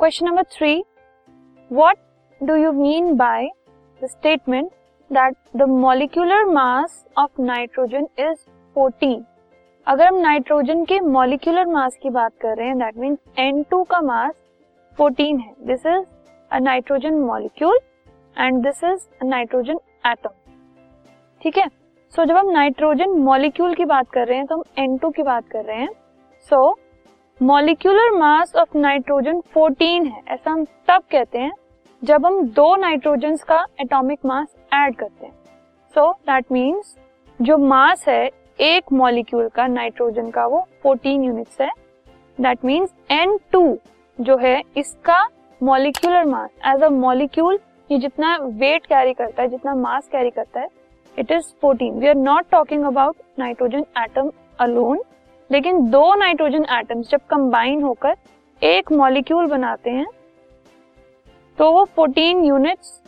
Question number three what do you mean by the statement that the molecular mass of nitrogen is 14 अगर हम nitrogen के molecular mass की बात कर रहे हैं दैट मीन्स N2 का मास 14 है. This is a nitrogen molecule and this is a nitrogen atom ठीक है? सो जब हम नाइट्रोजन मॉलिक्यूल की बात कर रहे हैं तो हम N2 की बात कर रहे हैं. So molecular mass of nitrogen 14 है। ऐसा हम तब कहते हैं जब हम दो नाइट्रोजन का एटॉमिक मास ऐड करते हैं। सो दैट मीन्स जो मास है, एक मॉलिक्यूल का नाइट्रोजन का वो 14 यूनिट्स है। दैट मीन्स N2 जो है, इसका molecular mass as a molecule ये जितना वेट कैरी करता है, जितना मास कैरी करता है it is 14 we are not talking about nitrogen atom alone लेकिन दो नाइट्रोजन एटम्स जब कंबाइन होकर एक मॉलिक्यूल बनाते हैं तो वो 14 यूनिट्स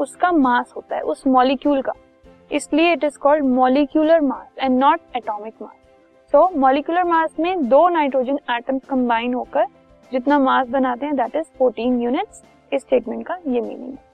उसका मास होता है, उस मॉलिक्यूल का। इसलिए it is called molecular mass and not atomic mass so molecular mass में दो नाइट्रोजन एटम्स कंबाइन होकर जितना मास बनाते हैं दैट इज़ 14 यूनिट्स इस स्टेटमेंट का ये मीनिंग है।